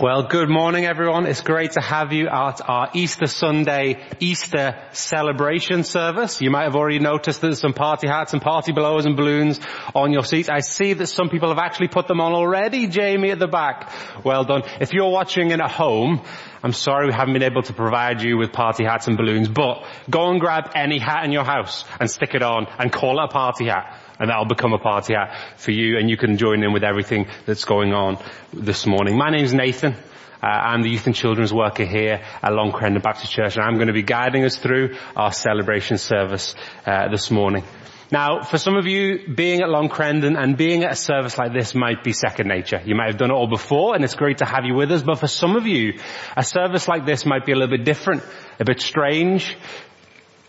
Well, good morning everyone. It's great to have you at our Easter Sunday Easter celebration service. You might have already noticed that there's some party hats and party blowers and balloons on your seats. I see that some people have actually put them on already, Jamie at the back. Well done. If you're watching in at home, I'm sorry we haven't been able to provide you with party hats and balloons, but go and grab any hat in your house and stick it on and call it a party hat and that'll become a party hat for you and you can join in with everything that's going on this morning. My name's Nathan. Uh, I'm the youth and children's worker here at Long Crendon Baptist Church and I'm going to be guiding us through our celebration service uh, this morning. Now, for some of you, being at Long Crendon and being at a service like this might be second nature. You might have done it all before and it's great to have you with us, but for some of you, a service like this might be a little bit different, a bit strange,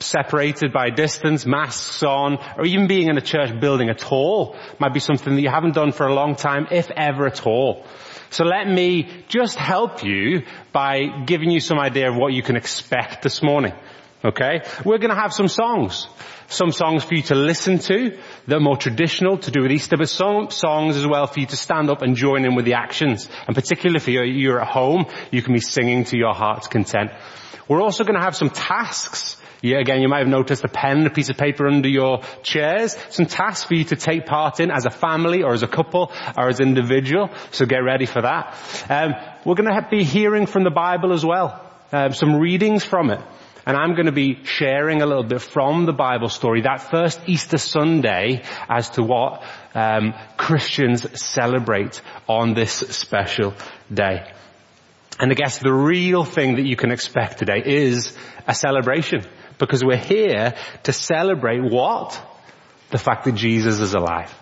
separated by distance, masks on, or even being in a church building at all might be something that you haven't done for a long time, if ever at all. So let me just help you by giving you some idea of what you can expect this morning. Okay? We're gonna have some songs. Some songs for you to listen to that are more traditional to do with Easter, but some songs as well for you to stand up and join in with the actions. And particularly if you're, at home, you can be singing to your heart's content. We're also gonna have some tasks again, you might have noticed a pen a piece of paper under your chairs. Some tasks for you to take part in as a family or as a couple or as an individual. So get ready for that. Um, we're going to be hearing from the Bible as well. Um, some readings from it. And I'm going to be sharing a little bit from the Bible story that first Easter Sunday as to what um, Christians celebrate on this special day. And I guess the real thing that you can expect today is a celebration because we're here to celebrate what? The fact that Jesus is alive.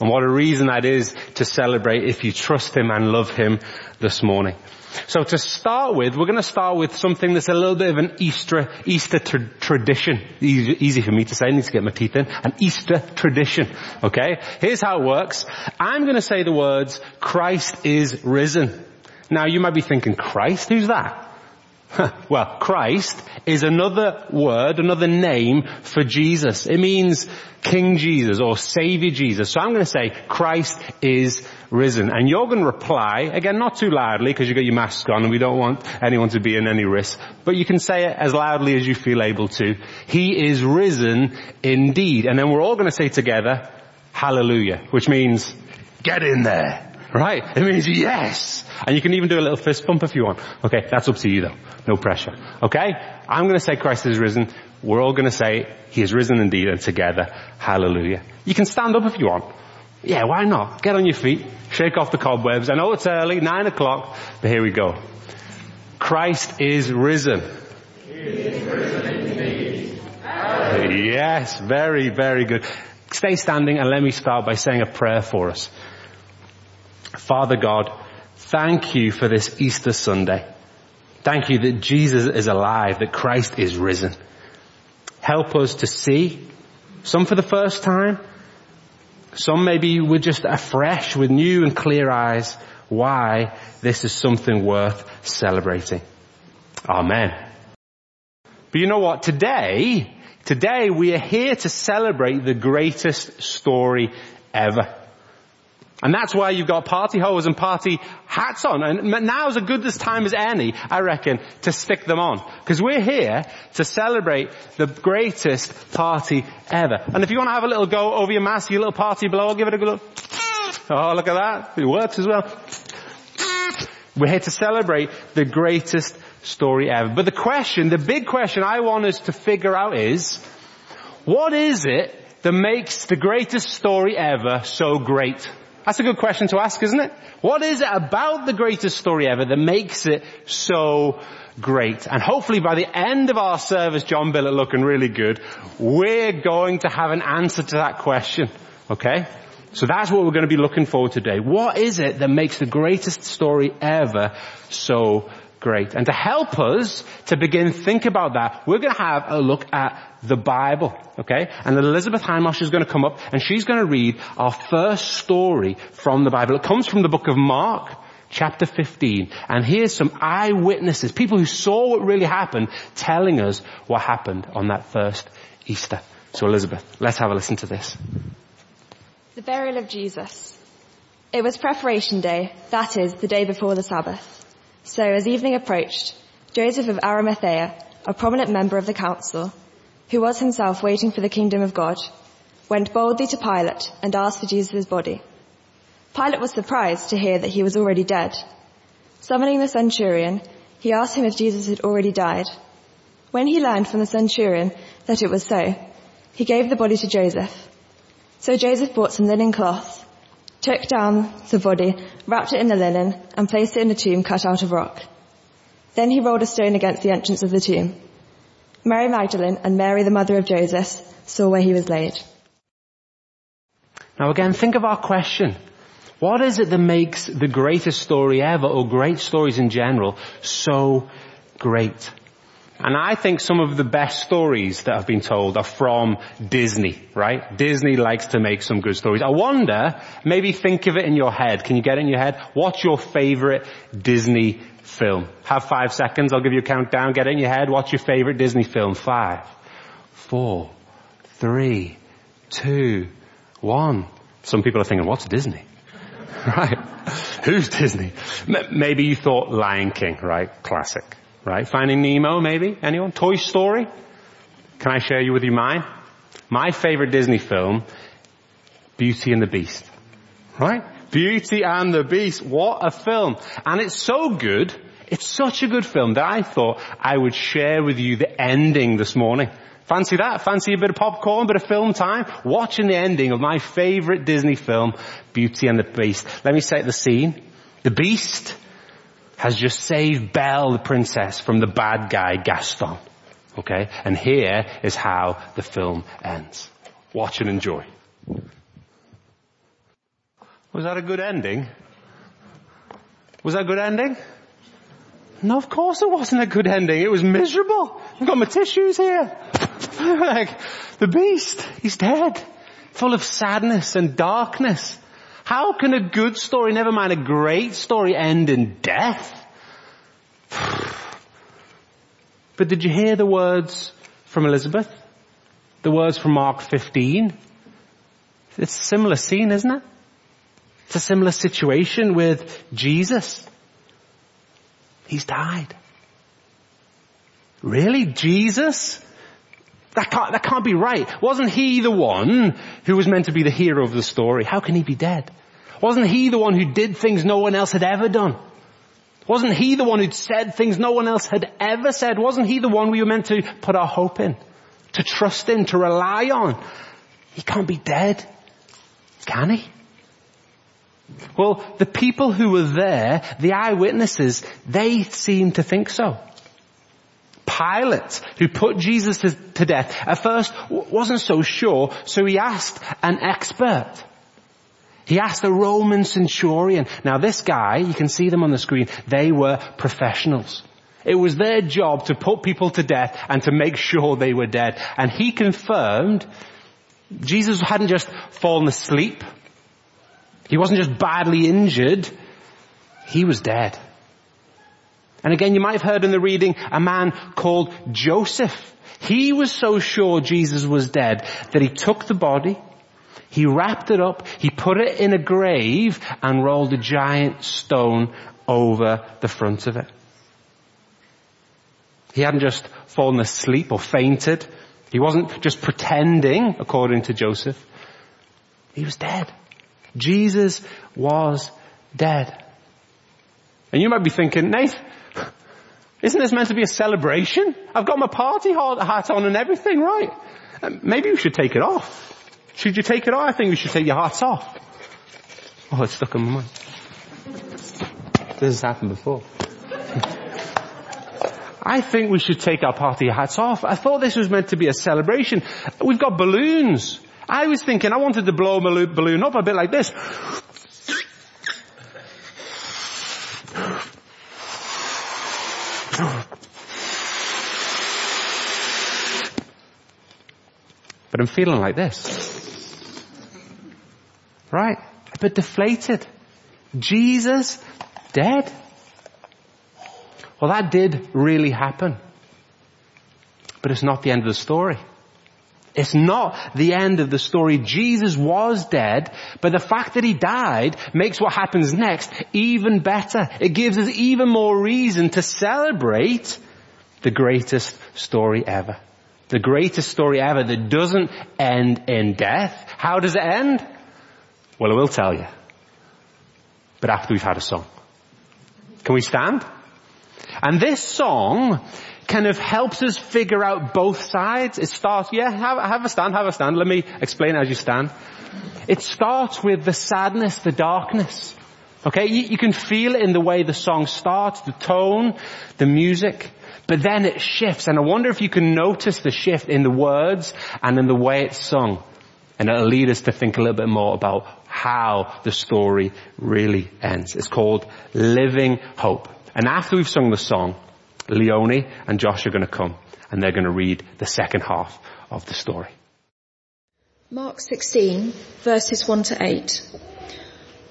And what a reason that is to celebrate if you trust Him and love Him this morning. So to start with, we're going to start with something that's a little bit of an Easter, Easter tra- tradition. Easy, easy, for me to say, I need to get my teeth in. An Easter tradition. Okay? Here's how it works. I'm going to say the words, Christ is risen. Now you might be thinking, Christ? Who's that? well, Christ is another word, another name for Jesus. It means King Jesus or Savior Jesus. So I'm going to say Christ is risen. And you're going to reply, again not too loudly because you've got your mask on and we don't want anyone to be in any risk, but you can say it as loudly as you feel able to. He is risen indeed. And then we're all going to say together, hallelujah, which means get in there. Right? It means yes. And you can even do a little fist pump if you want. Okay, that's up to you though. No pressure. Okay? I'm gonna say Christ is risen. We're all gonna say He is risen indeed and together, hallelujah. You can stand up if you want. Yeah, why not? Get on your feet, shake off the cobwebs. I know it's early, nine o'clock, but here we go. Christ is risen. Is risen yes, very, very good. Stay standing and let me start by saying a prayer for us. Father God, thank you for this Easter Sunday. Thank you that Jesus is alive, that Christ is risen. Help us to see, some for the first time, some maybe we're just afresh with new and clear eyes, why this is something worth celebrating. Amen. But you know what? Today, today we are here to celebrate the greatest story ever. And that's why you've got party hose and party hats on. And now's as good as time as any, I reckon, to stick them on. Because we're here to celebrate the greatest party ever. And if you want to have a little go over your mask, your little party blow, give it a look. Oh, look at that. It works as well. We're here to celebrate the greatest story ever. But the question, the big question I want us to figure out is, what is it that makes the greatest story ever so great? That's a good question to ask, isn't it? What is it about the greatest story ever that makes it so great? And hopefully by the end of our service, John Billett looking really good, we're going to have an answer to that question. Okay? So that's what we're going to be looking for today. What is it that makes the greatest story ever so great? And to help us to begin think about that, we're going to have a look at the Bible. Okay? And Elizabeth Hindmarsh is going to come up and she's going to read our first story from the Bible. It comes from the book of Mark, chapter 15. And here's some eyewitnesses, people who saw what really happened, telling us what happened on that first Easter. So Elizabeth, let's have a listen to this. The burial of Jesus. It was preparation day, that is, the day before the Sabbath. So as evening approached, Joseph of Arimathea, a prominent member of the council, who was himself waiting for the kingdom of God, went boldly to Pilate and asked for Jesus' body. Pilate was surprised to hear that he was already dead. Summoning the centurion, he asked him if Jesus had already died. When he learned from the centurion that it was so, he gave the body to Joseph. So Joseph bought some linen cloth, took down the body, wrapped it in the linen, and placed it in a tomb cut out of rock. Then he rolled a stone against the entrance of the tomb. Mary Magdalene and Mary, the mother of Joseph, saw where he was laid. Now again, think of our question. What is it that makes the greatest story ever, or great stories in general, so great? And I think some of the best stories that have been told are from Disney, right? Disney likes to make some good stories. I wonder, maybe think of it in your head. Can you get it in your head? What's your favorite Disney film? Have five seconds. I'll give you a countdown. Get it in your head. What's your favorite Disney film? Five, four, three, two, one. Some people are thinking, what's Disney? right? Who's Disney? Maybe you thought Lion King, right? Classic, right? Finding Nemo, maybe? Anyone? Toy Story? Can I share you with you mine? My favorite Disney film, Beauty and the Beast. Right? Beauty and the Beast. What a film. And it's so good, it's such a good film that I thought I would share with you the ending this morning. Fancy that? Fancy a bit of popcorn, a bit of film time? Watching the ending of my favorite Disney film, Beauty and the Beast. Let me set the scene. The Beast has just saved Belle, the princess, from the bad guy, Gaston. Okay? And here is how the film ends. Watch and enjoy. Was that a good ending? Was that a good ending? No, of course it wasn't a good ending. It was miserable. I've got my tissues here. like, the beast, he's dead. Full of sadness and darkness. How can a good story, never mind a great story, end in death? but did you hear the words from Elizabeth? The words from Mark 15? It's a similar scene, isn't it? It's a similar situation with Jesus. He's died. Really? Jesus? That can't, that can't be right. Wasn't he the one who was meant to be the hero of the story? How can he be dead? Wasn't he the one who did things no one else had ever done? Wasn't he the one who'd said things no one else had ever said? Wasn't he the one we were meant to put our hope in? To trust in, to rely on? He can't be dead. Can he? Well, the people who were there, the eyewitnesses, they seem to think so. Pilate, who put Jesus to, to death, at first wasn't so sure, so he asked an expert. He asked a Roman centurion. Now this guy, you can see them on the screen, they were professionals. It was their job to put people to death and to make sure they were dead. And he confirmed Jesus hadn't just fallen asleep he wasn't just badly injured, he was dead. And again, you might have heard in the reading a man called Joseph. He was so sure Jesus was dead that he took the body, he wrapped it up, he put it in a grave and rolled a giant stone over the front of it. He hadn't just fallen asleep or fainted. He wasn't just pretending, according to Joseph. He was dead. Jesus was dead. And you might be thinking, Nate, isn't this meant to be a celebration? I've got my party hat on and everything, right? Uh, maybe you should take it off. Should you take it off? I think we should take your hats off. Oh, it's stuck in my mind. This has happened before. I think we should take our party hats off. I thought this was meant to be a celebration. We've got balloons. I was thinking I wanted to blow a balloon up a bit like this. But I'm feeling like this. Right? A bit deflated. Jesus dead. Well that did really happen. But it's not the end of the story. It's not the end of the story. Jesus was dead, but the fact that he died makes what happens next even better. It gives us even more reason to celebrate the greatest story ever. The greatest story ever that doesn't end in death. How does it end? Well, I will tell you. But after we've had a song. Can we stand? And this song kind of helps us figure out both sides. It starts, yeah, have, have a stand, have a stand. Let me explain as you stand. It starts with the sadness, the darkness. Okay, you, you can feel it in the way the song starts, the tone, the music. But then it shifts, and I wonder if you can notice the shift in the words and in the way it's sung. And it'll lead us to think a little bit more about how the story really ends. It's called Living Hope. And after we've sung the song, Leonie and Josh are going to come and they're going to read the second half of the story. Mark 16 verses 1 to 8.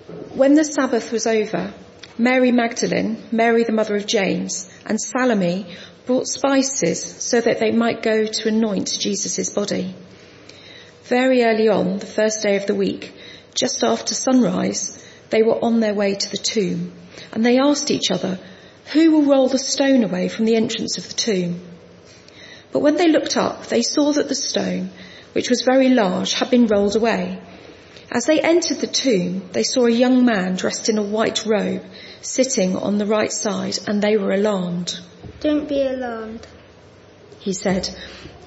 When the Sabbath was over, Mary Magdalene, Mary the mother of James, and Salome brought spices so that they might go to anoint Jesus' body. Very early on, the first day of the week, just after sunrise, they were on their way to the tomb, and they asked each other, who will roll the stone away from the entrance of the tomb? But when they looked up, they saw that the stone, which was very large, had been rolled away. As they entered the tomb, they saw a young man dressed in a white robe sitting on the right side, and they were alarmed. Don't be alarmed, he said.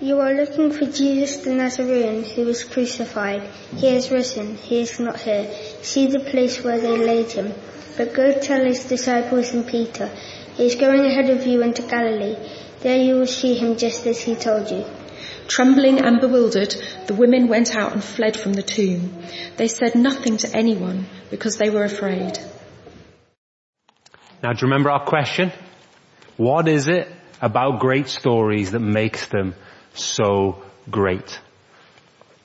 You are looking for Jesus the Nazarene who was crucified. He has risen. He is not here. See the place where they laid him. But go tell his disciples and Peter, he is going ahead of you into Galilee. There you will see him just as he told you. Trembling and bewildered, the women went out and fled from the tomb. They said nothing to anyone because they were afraid. Now do you remember our question? What is it about great stories that makes them so great?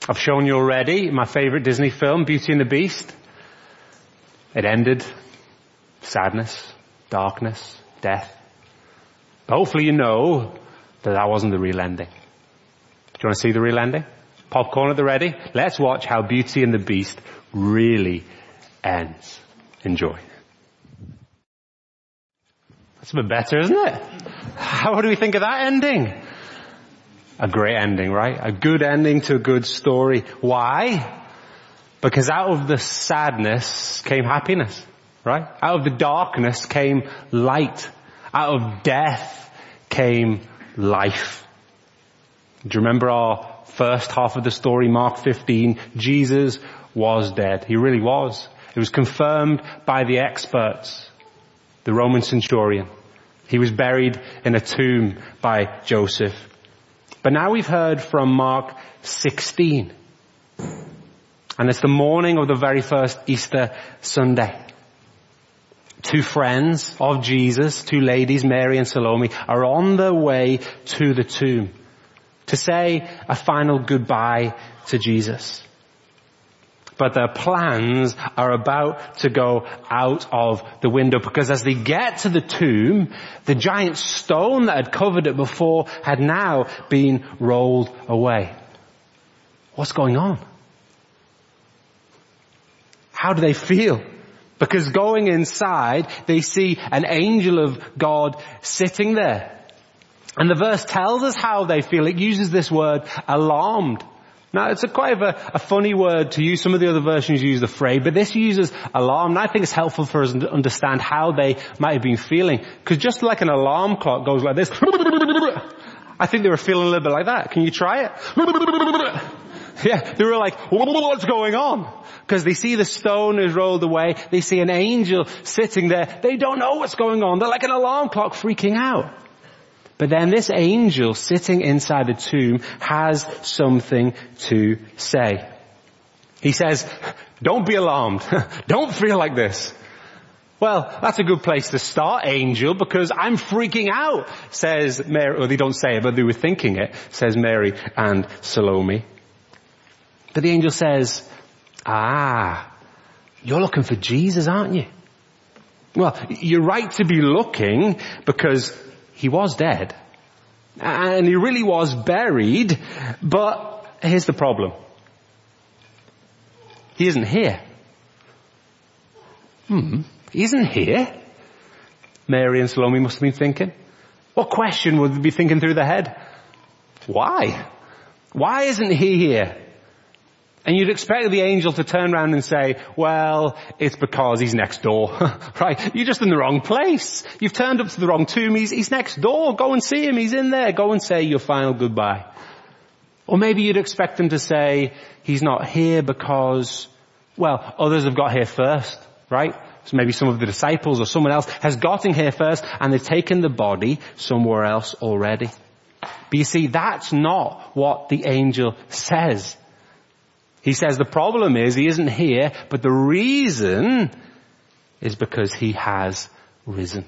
I've shown you already my favorite Disney film, Beauty and the Beast. It ended sadness, darkness, death. Hopefully you know that that wasn't the real ending. You want to see the real ending? Popcorn at the ready? Let's watch how Beauty and the Beast really ends. Enjoy. That's a bit better, isn't it? How do we think of that ending? A great ending, right? A good ending to a good story. Why? Because out of the sadness came happiness right? Out of the darkness came light. Out of death came life. Do you remember our first half of the story, Mark 15? Jesus was dead. He really was. It was confirmed by the experts, the Roman centurion. He was buried in a tomb by Joseph. But now we've heard from Mark 16. And it's the morning of the very first Easter Sunday two friends of Jesus, two ladies, Mary and Salome, are on their way to the tomb to say a final goodbye to Jesus. But their plans are about to go out of the window because as they get to the tomb, the giant stone that had covered it before had now been rolled away. What's going on? How do they feel? Because going inside, they see an angel of God sitting there. And the verse tells us how they feel. It uses this word, alarmed. Now it's a quite a, a, funny word to use. Some of the other versions use the phrase, but this uses alarm. And I think it's helpful for us to understand how they might have been feeling. Because just like an alarm clock goes like this, I think they were feeling a little bit like that. Can you try it? Yeah, they were like, what's going on? because they see the stone is rolled away. They see an angel sitting there. They don't know what's going on. They're like an alarm clock freaking out. But then this angel sitting inside the tomb has something to say. He says, don't be alarmed. don't feel like this. Well, that's a good place to start, angel, because I'm freaking out, says Mary, or they don't say it, but they were thinking it, says Mary and Salome. But the angel says, Ah, you're looking for Jesus, aren't you? Well, you're right to be looking because he was dead. And he really was buried, but here's the problem. He isn't here. Hmm, he isn't here. Mary and Salome must have been thinking. What question would they be thinking through their head? Why? Why isn't he here? And you'd expect the angel to turn around and say, well, it's because he's next door, right? You're just in the wrong place. You've turned up to the wrong tomb. He's, he's next door. Go and see him. He's in there. Go and say your final goodbye. Or maybe you'd expect him to say, he's not here because, well, others have got here first, right? So maybe some of the disciples or someone else has gotten here first and they've taken the body somewhere else already. But you see, that's not what the angel says. He says the problem is he isn't here, but the reason is because he has risen.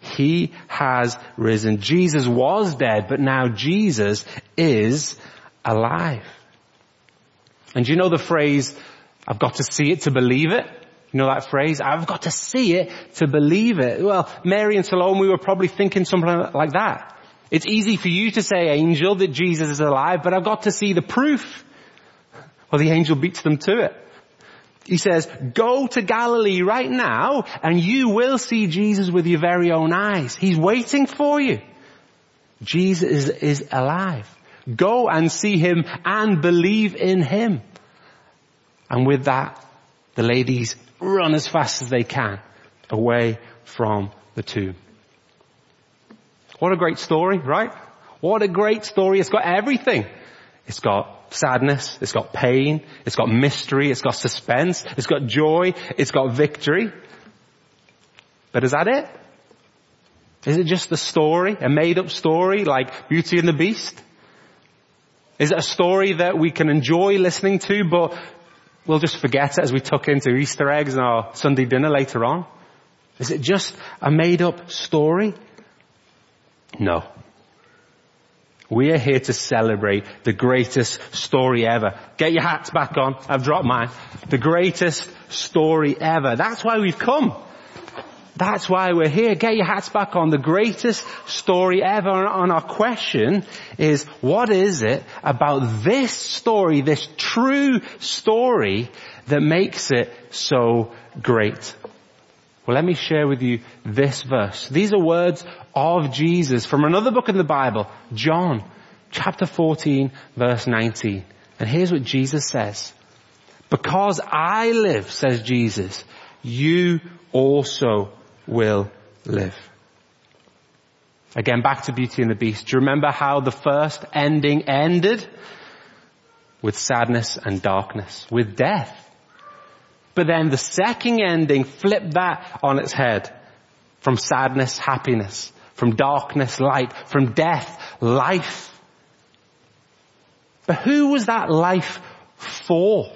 He has risen. Jesus was dead, but now Jesus is alive. And you know the phrase, I've got to see it to believe it? You know that phrase? I've got to see it to believe it. Well, Mary and Salome were probably thinking something like that. It's easy for you to say, angel, that Jesus is alive, but I've got to see the proof. Well, the angel beats them to it. He says, go to Galilee right now and you will see Jesus with your very own eyes. He's waiting for you. Jesus is, is alive. Go and see him and believe in him. And with that, the ladies run as fast as they can away from the tomb. What a great story, right? What a great story. It's got everything. It's got sadness, it's got pain, it's got mystery, it's got suspense, it's got joy, it's got victory. But is that it? Is it just a story, a made up story like Beauty and the Beast? Is it a story that we can enjoy listening to but we'll just forget it as we tuck into Easter eggs and our Sunday dinner later on? Is it just a made up story? No. We are here to celebrate the greatest story ever. Get your hats back on. I've dropped mine. The greatest story ever. That's why we've come. That's why we're here. Get your hats back on. The greatest story ever. And our question is, what is it about this story, this true story, that makes it so great? Well, let me share with you this verse. These are words of Jesus from another book in the Bible, John, chapter 14, verse 19. And here's what Jesus says. Because I live, says Jesus, you also will live. Again, back to Beauty and the Beast. Do you remember how the first ending ended? With sadness and darkness, with death. But then the second ending flipped that on its head. From sadness, happiness. From darkness, light. From death, life. But who was that life for?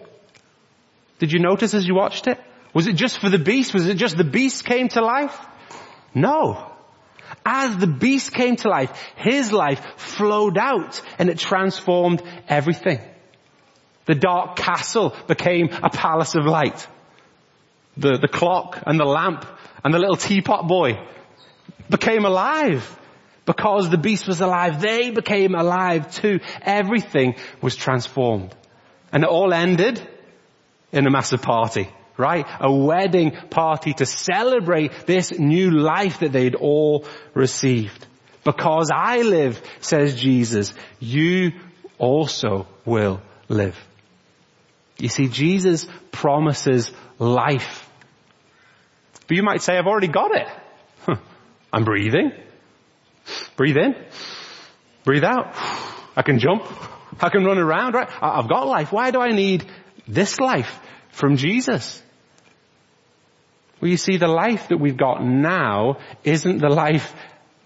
Did you notice as you watched it? Was it just for the beast? Was it just the beast came to life? No. As the beast came to life, his life flowed out and it transformed everything. The dark castle became a palace of light. The, the clock and the lamp and the little teapot boy became alive. Because the beast was alive, they became alive too. Everything was transformed. And it all ended in a massive party, right? A wedding party to celebrate this new life that they'd all received. Because I live, says Jesus, you also will live. You see, Jesus promises life. But you might say, I've already got it. I'm breathing. Breathe in. Breathe out. I can jump. I can run around, right? I've got life. Why do I need this life from Jesus? Well, you see, the life that we've got now isn't the life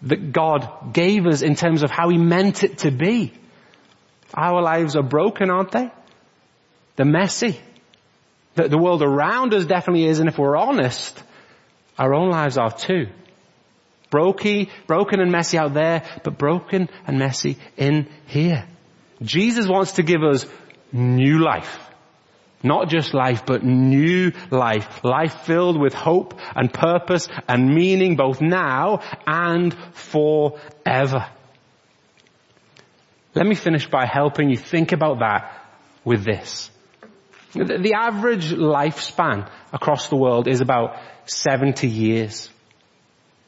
that God gave us in terms of how He meant it to be. Our lives are broken, aren't they? They're messy. The, the world around us definitely is, and if we're honest, our own lives are too. Broken, broken and messy out there, but broken and messy in here. Jesus wants to give us new life. Not just life, but new life. Life filled with hope and purpose and meaning both now and forever. Let me finish by helping you think about that with this. The average lifespan across the world is about 70 years.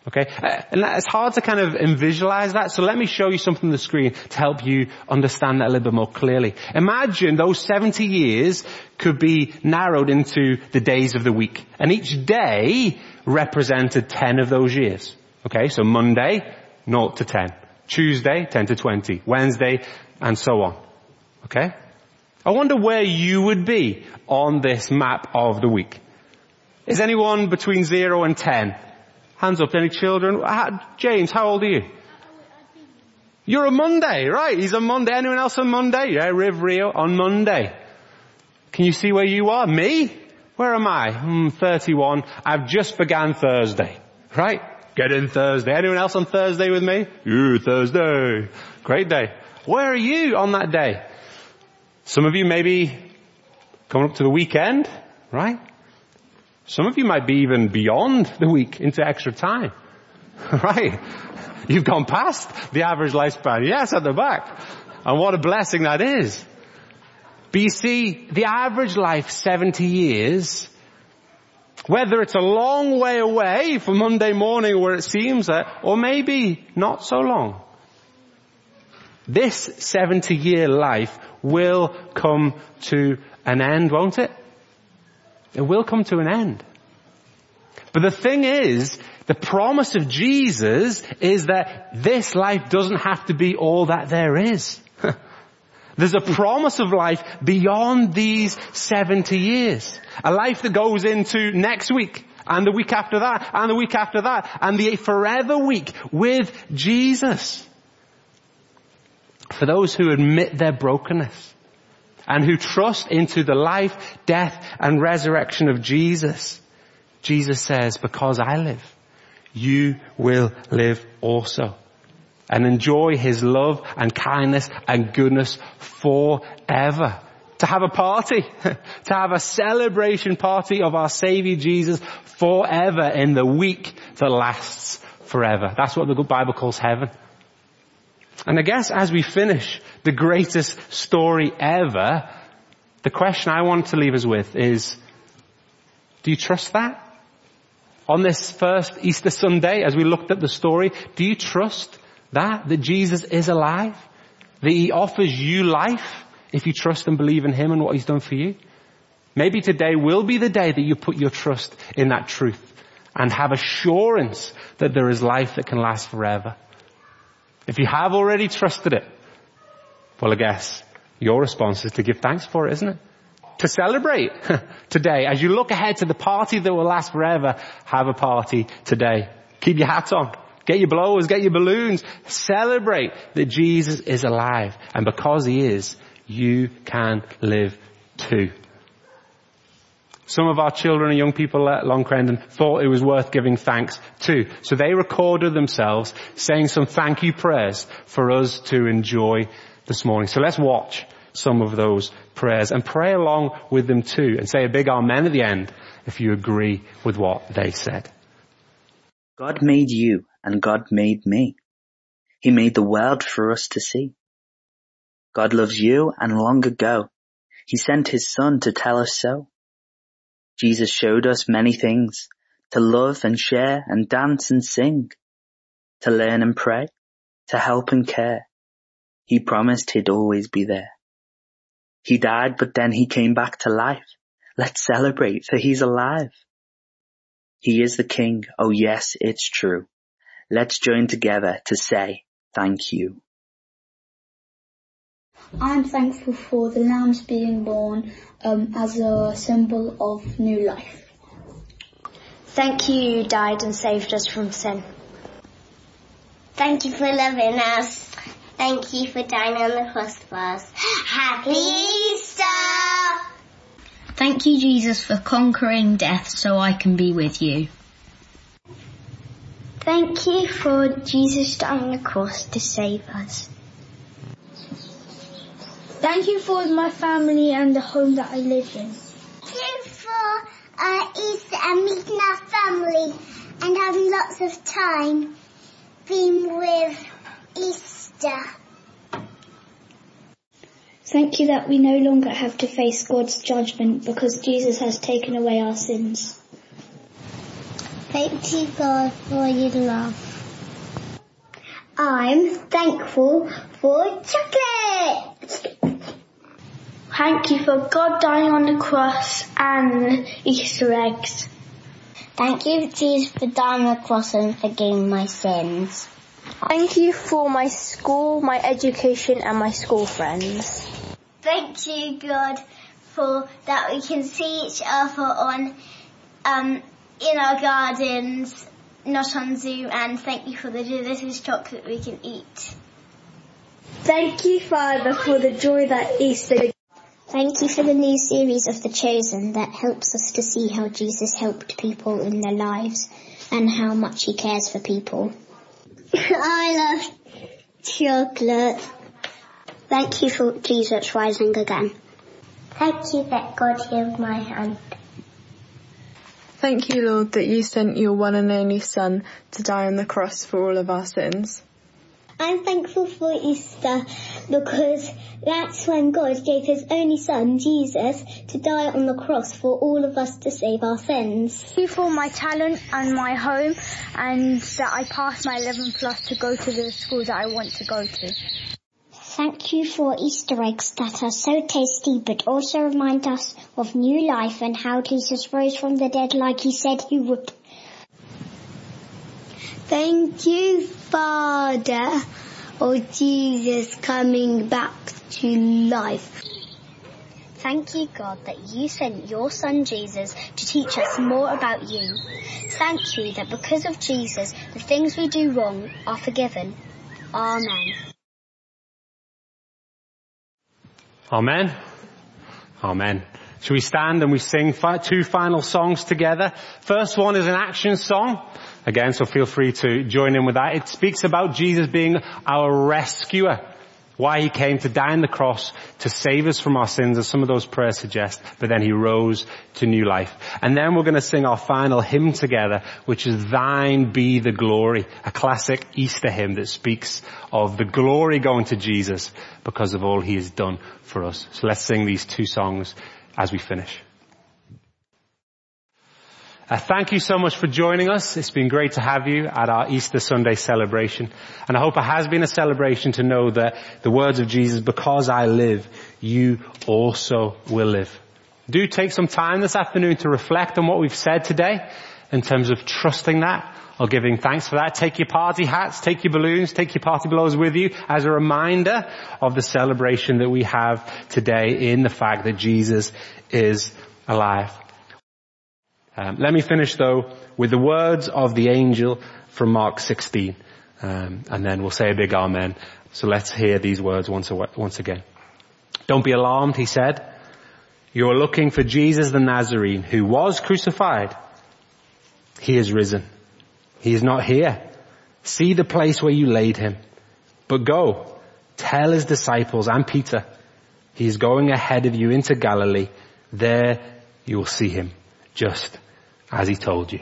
Okay? Uh, and it's hard to kind of visualize that, so let me show you something on the screen to help you understand that a little bit more clearly. Imagine those 70 years could be narrowed into the days of the week. And each day represented 10 of those years. Okay, so Monday, 0 to 10. Tuesday, 10 to 20. Wednesday, and so on. Okay? I wonder where you would be on this map of the week. Is anyone between 0 and 10? Hands up, any children? James, how old are you? You're a Monday, right? He's a Monday. Anyone else on Monday? Yeah, Riv Rio on Monday. Can you see where you are? Me? Where am I? Hmm, 31. I've just began Thursday. Right? Get in Thursday. Anyone else on Thursday with me? You, Thursday. Great day. Where are you on that day? Some of you maybe coming up to the weekend, right? Some of you might be even beyond the week into extra time. right? You've gone past the average lifespan. Yes, at the back. And what a blessing that is. But you see, the average life, 70 years, whether it's a long way away from Monday morning where it seems that, or maybe not so long. This 70 year life will come to an end, won't it? It will come to an end. But the thing is, the promise of Jesus is that this life doesn't have to be all that there is. There's a promise of life beyond these 70 years. A life that goes into next week and the week after that and the week after that and the forever week with Jesus. For those who admit their brokenness and who trust into the life, death, and resurrection of Jesus. Jesus says, because I live, you will live also. And enjoy His love and kindness and goodness forever. To have a party, to have a celebration party of our Savior Jesus forever in the week that lasts forever. That's what the good Bible calls heaven. And I guess as we finish the greatest story ever, the question I want to leave us with is, do you trust that? On this first Easter Sunday, as we looked at the story, do you trust that? That Jesus is alive? That He offers you life if you trust and believe in Him and what He's done for you? Maybe today will be the day that you put your trust in that truth and have assurance that there is life that can last forever. If you have already trusted it, well I guess your response is to give thanks for it, isn't it? To celebrate today. As you look ahead to the party that will last forever, have a party today. Keep your hats on. Get your blowers, get your balloons. Celebrate that Jesus is alive. And because He is, you can live too. Some of our children and young people at Long Crendon thought it was worth giving thanks to. So they recorded themselves saying some thank you prayers for us to enjoy this morning. So let's watch some of those prayers and pray along with them too and say a big amen at the end if you agree with what they said. God made you and God made me. He made the world for us to see. God loves you and long ago he sent his son to tell us so. Jesus showed us many things to love and share and dance and sing, to learn and pray, to help and care. He promised he'd always be there. He died, but then he came back to life. Let's celebrate for he's alive. He is the king. Oh yes, it's true. Let's join together to say thank you. I'm thankful for the lambs being born um, as a symbol of new life. Thank you, you died and saved us from sin. Thank you for loving us. Thank you for dying on the cross for us. Happy Easter! Thank you, Jesus, for conquering death so I can be with you. Thank you for Jesus dying on the cross to save us. Thank you for my family and the home that I live in. Thank you for uh, Easter and meeting our family and having lots of time being with Easter. Thank you that we no longer have to face God's judgment because Jesus has taken away our sins. Thank you, God, for your love. I'm thankful for chocolate. Thank you for God dying on the cross and Easter eggs. Thank you, Jesus, for dying on the cross and forgiving my sins. Thank you for my school, my education and my school friends. Thank you, God, for that we can see each other on, um, in our gardens, not on Zoom, and thank you for the delicious chocolate we can eat. Thank you, Father, for the joy that Easter Thank you for the new series of The Chosen that helps us to see how Jesus helped people in their lives and how much he cares for people. I love chocolate. Thank you for Jesus rising again. Thank you that God healed my hand. Thank you, Lord, that you sent your one and only Son to die on the cross for all of our sins. I'm thankful for Easter because that's when God gave his only son, Jesus, to die on the cross for all of us to save our sins. Thank you for my talent and my home and that I passed my 11 plus to go to the school that I want to go to. Thank you for Easter eggs that are so tasty but also remind us of new life and how Jesus rose from the dead like he said he would. Thank you, Father, for Jesus coming back to life. Thank you, God, that you sent your son Jesus to teach us more about you. Thank you that because of Jesus, the things we do wrong are forgiven. Amen. Amen. Amen. Shall we stand and we sing two final songs together? First one is an action song. Again, so feel free to join in with that. It speaks about Jesus being our rescuer. Why he came to die on the cross to save us from our sins, as some of those prayers suggest, but then he rose to new life. And then we're going to sing our final hymn together, which is Thine Be the Glory, a classic Easter hymn that speaks of the glory going to Jesus because of all he has done for us. So let's sing these two songs as we finish. Uh, thank you so much for joining us. It's been great to have you at our Easter Sunday celebration. And I hope it has been a celebration to know that the words of Jesus, because I live, you also will live. Do take some time this afternoon to reflect on what we've said today in terms of trusting that or giving thanks for that. Take your party hats, take your balloons, take your party blowers with you as a reminder of the celebration that we have today in the fact that Jesus is alive. Um, let me finish though with the words of the angel from Mark 16, um, and then we'll say a big amen. So let's hear these words once, once again. Don't be alarmed, he said. You're looking for Jesus the Nazarene who was crucified. He is risen. He is not here. See the place where you laid him. But go, tell his disciples and Peter, he is going ahead of you into Galilee. There you will see him just as he told you.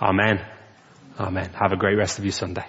Amen. Amen. Have a great rest of your Sunday.